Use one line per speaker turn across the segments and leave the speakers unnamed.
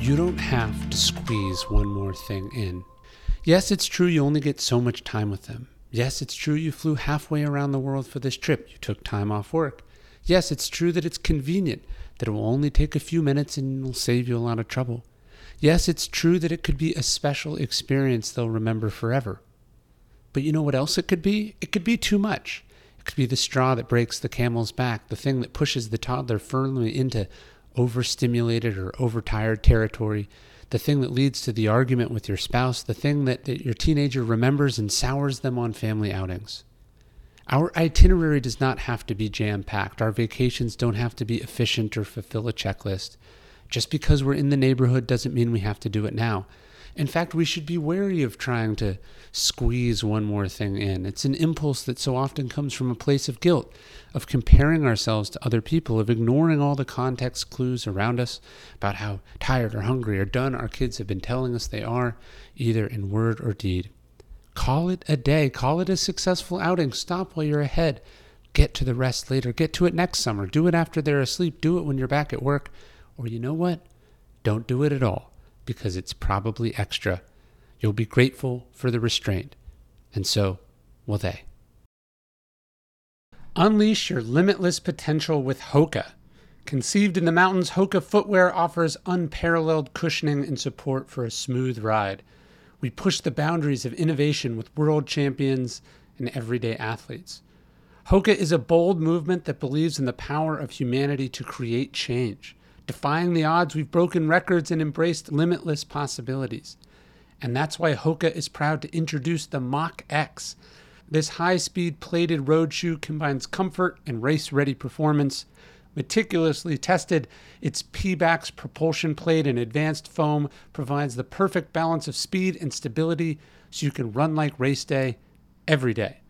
You don't have to squeeze one more thing in. Yes, it's true you only get so much time with them. Yes, it's true you flew halfway around the world for this trip. You took time off work. Yes, it's true that it's convenient, that it will only take a few minutes and will save you a lot of trouble. Yes, it's true that it could be a special experience they'll remember forever. But you know what else it could be? It could be too much. It could be the straw that breaks the camel's back, the thing that pushes the toddler firmly into overstimulated or overtired territory, the thing that leads to the argument with your spouse, the thing that, that your teenager remembers and sours them on family outings. Our itinerary does not have to be jam packed. Our vacations don't have to be efficient or fulfill a checklist. Just because we're in the neighborhood doesn't mean we have to do it now. In fact, we should be wary of trying to squeeze one more thing in. It's an impulse that so often comes from a place of guilt, of comparing ourselves to other people, of ignoring all the context clues around us about how tired or hungry or done our kids have been telling us they are, either in word or deed. Call it a day, call it a successful outing. Stop while you're ahead. Get to the rest later. Get to it next summer. Do it after they're asleep. Do it when you're back at work. Or you know what? Don't do it at all because it's probably extra. You'll be grateful for the restraint, and so will they. Unleash your limitless potential with Hoka. Conceived in the mountains, Hoka footwear offers unparalleled cushioning and support for a smooth ride. We push the boundaries of innovation with world champions and everyday athletes. Hoka is a bold movement that believes in the power of humanity to create change. Defying the odds, we've broken records and embraced limitless possibilities. And that's why Hoka is proud to introduce the Mach X. This high speed plated road shoe combines comfort and race ready performance. Meticulously tested, its Pebax propulsion plate and advanced foam provides the perfect balance of speed and stability so you can run like race day every day.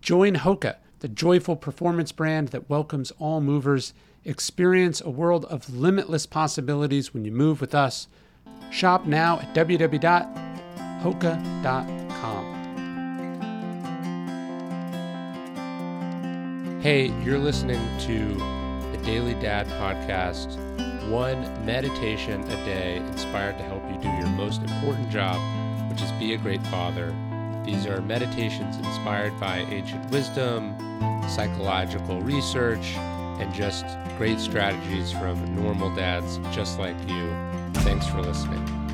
Join Hoka, the joyful performance brand that welcomes all movers Experience a world of limitless possibilities when you move with us. Shop now at www.hoka.com. Hey, you're listening to the Daily Dad Podcast, one meditation a day inspired to help you do your most important job, which is be a great father. These are meditations inspired by ancient wisdom, psychological research, and just great strategies from normal dads just like you. Thanks for listening.